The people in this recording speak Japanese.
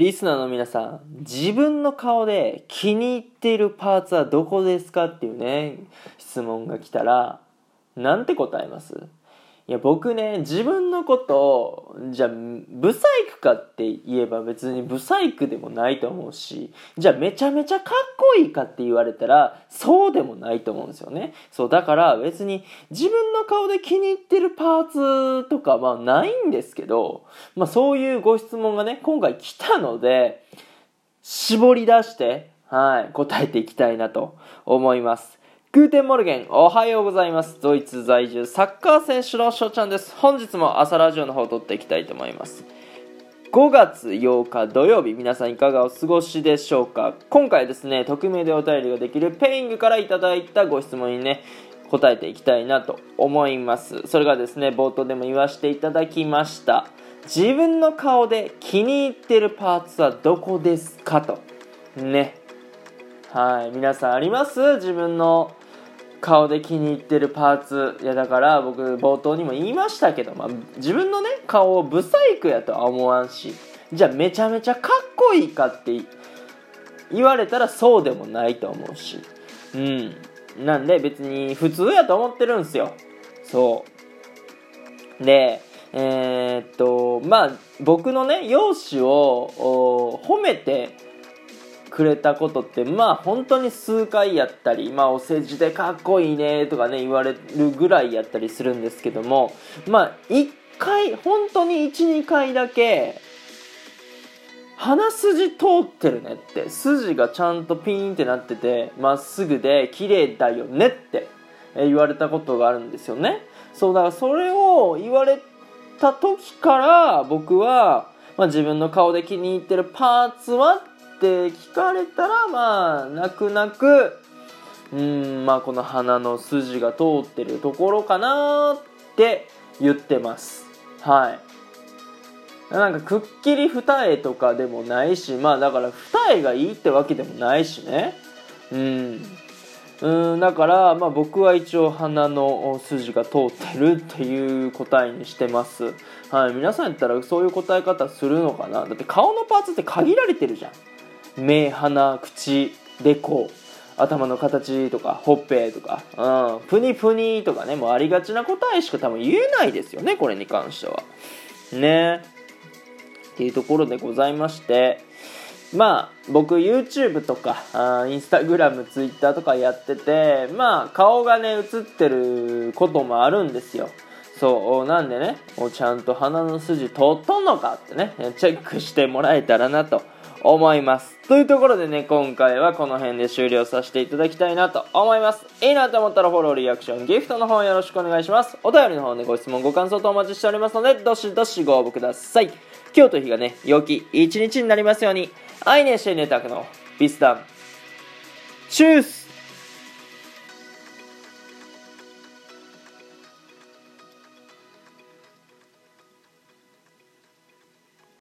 リスナーの皆さん、自分の顔で気に入っているパーツはどこですかっていうね、質問が来たら、なんて答えます？いや、僕ね、自分のことを、じゃあ、ブサイクかって言えば別にブサイクでもないと思うし、じゃあめちゃめちゃかっこいいかって言われたら、そうでもないと思うんですよね。そう、だから別に自分の顔で気に入ってるパーツとかはないんですけど、まあそういうご質問がね、今回来たので、絞り出して、はい、答えていきたいなと思います。 Guten Morgen、おはようございます。ドイツ在住サッカー選手の翔ちゃんです。本日も朝ラジオの方を撮っていきたいと思います。5月8日土曜日、皆さんいかがお過ごしでしょうか？今回ですね、匿名でお便りができるペイングからいただいたご質問にね、答えていきたいなと思います。それがですね、冒頭でも言わせていただきました。自分の顔で気に入ってるパーツはどこですか？と。ね。はい。皆さんあります？自分の顔で気に入ってるパーツいやだから僕冒頭にも言いましたけど、まあ、自分のね顔をブサイクやとは思わんしじゃあめちゃめちゃかっこいいかって言われたらそうでもないと思うし。うん。なんで別に普通やと思ってるんすよ。そう。でえー、っとまあ僕のね容姿を褒めてくれたことってまあ本当に数回やったりまあお世辞でかっこいいねとかね言われるぐらいやったりするんですけどもまあ1回本当に12回だけ鼻筋通ってるねって筋がちゃんとピーンってなっててまっすぐで綺麗だよねって言われたことがあるんですよね。そうだからそれを言われた時から僕は、まあ、自分の顔で気に入ってるパーツはって聞かれたらまあ泣く泣くうんまあこの鼻の筋が通ってるところかなって言ってます。はい。なんかくっきり二重とかでもないしまあだから二重がいいってわけでもないしね。うん。うんだから、まあ、僕は一応鼻の筋が通ってるっていう答えにしてます。はい、皆さんやったらそういう答え方するのかな？だって顔のパーツって限られてるじゃん。目鼻口でこ頭の形とかほっぺとか、うん、プニプニとかねもうありがちな答えしか多分言えないですよねこれに関しては。ね。っていうところでございましてまあ僕 YouTube とかあ Instagram、Twitter とかやっててまあ顔がね映ってることもあるんですよ。そうなんでねちゃんと鼻の筋通っとんのかってねチェックしてもらえたらなと思います。というところでね、今回はこの辺で終了させていただきたいなと思います。いいなと思ったらフォロー、リアクション、ギフトの方よろしくお願いします。お便りの方でご質問、ご感想とお待ちしておりますので、どしどしご応募ください。今日という日がね、良き一日になりますように、アイネシェネタクのビスタン、チュース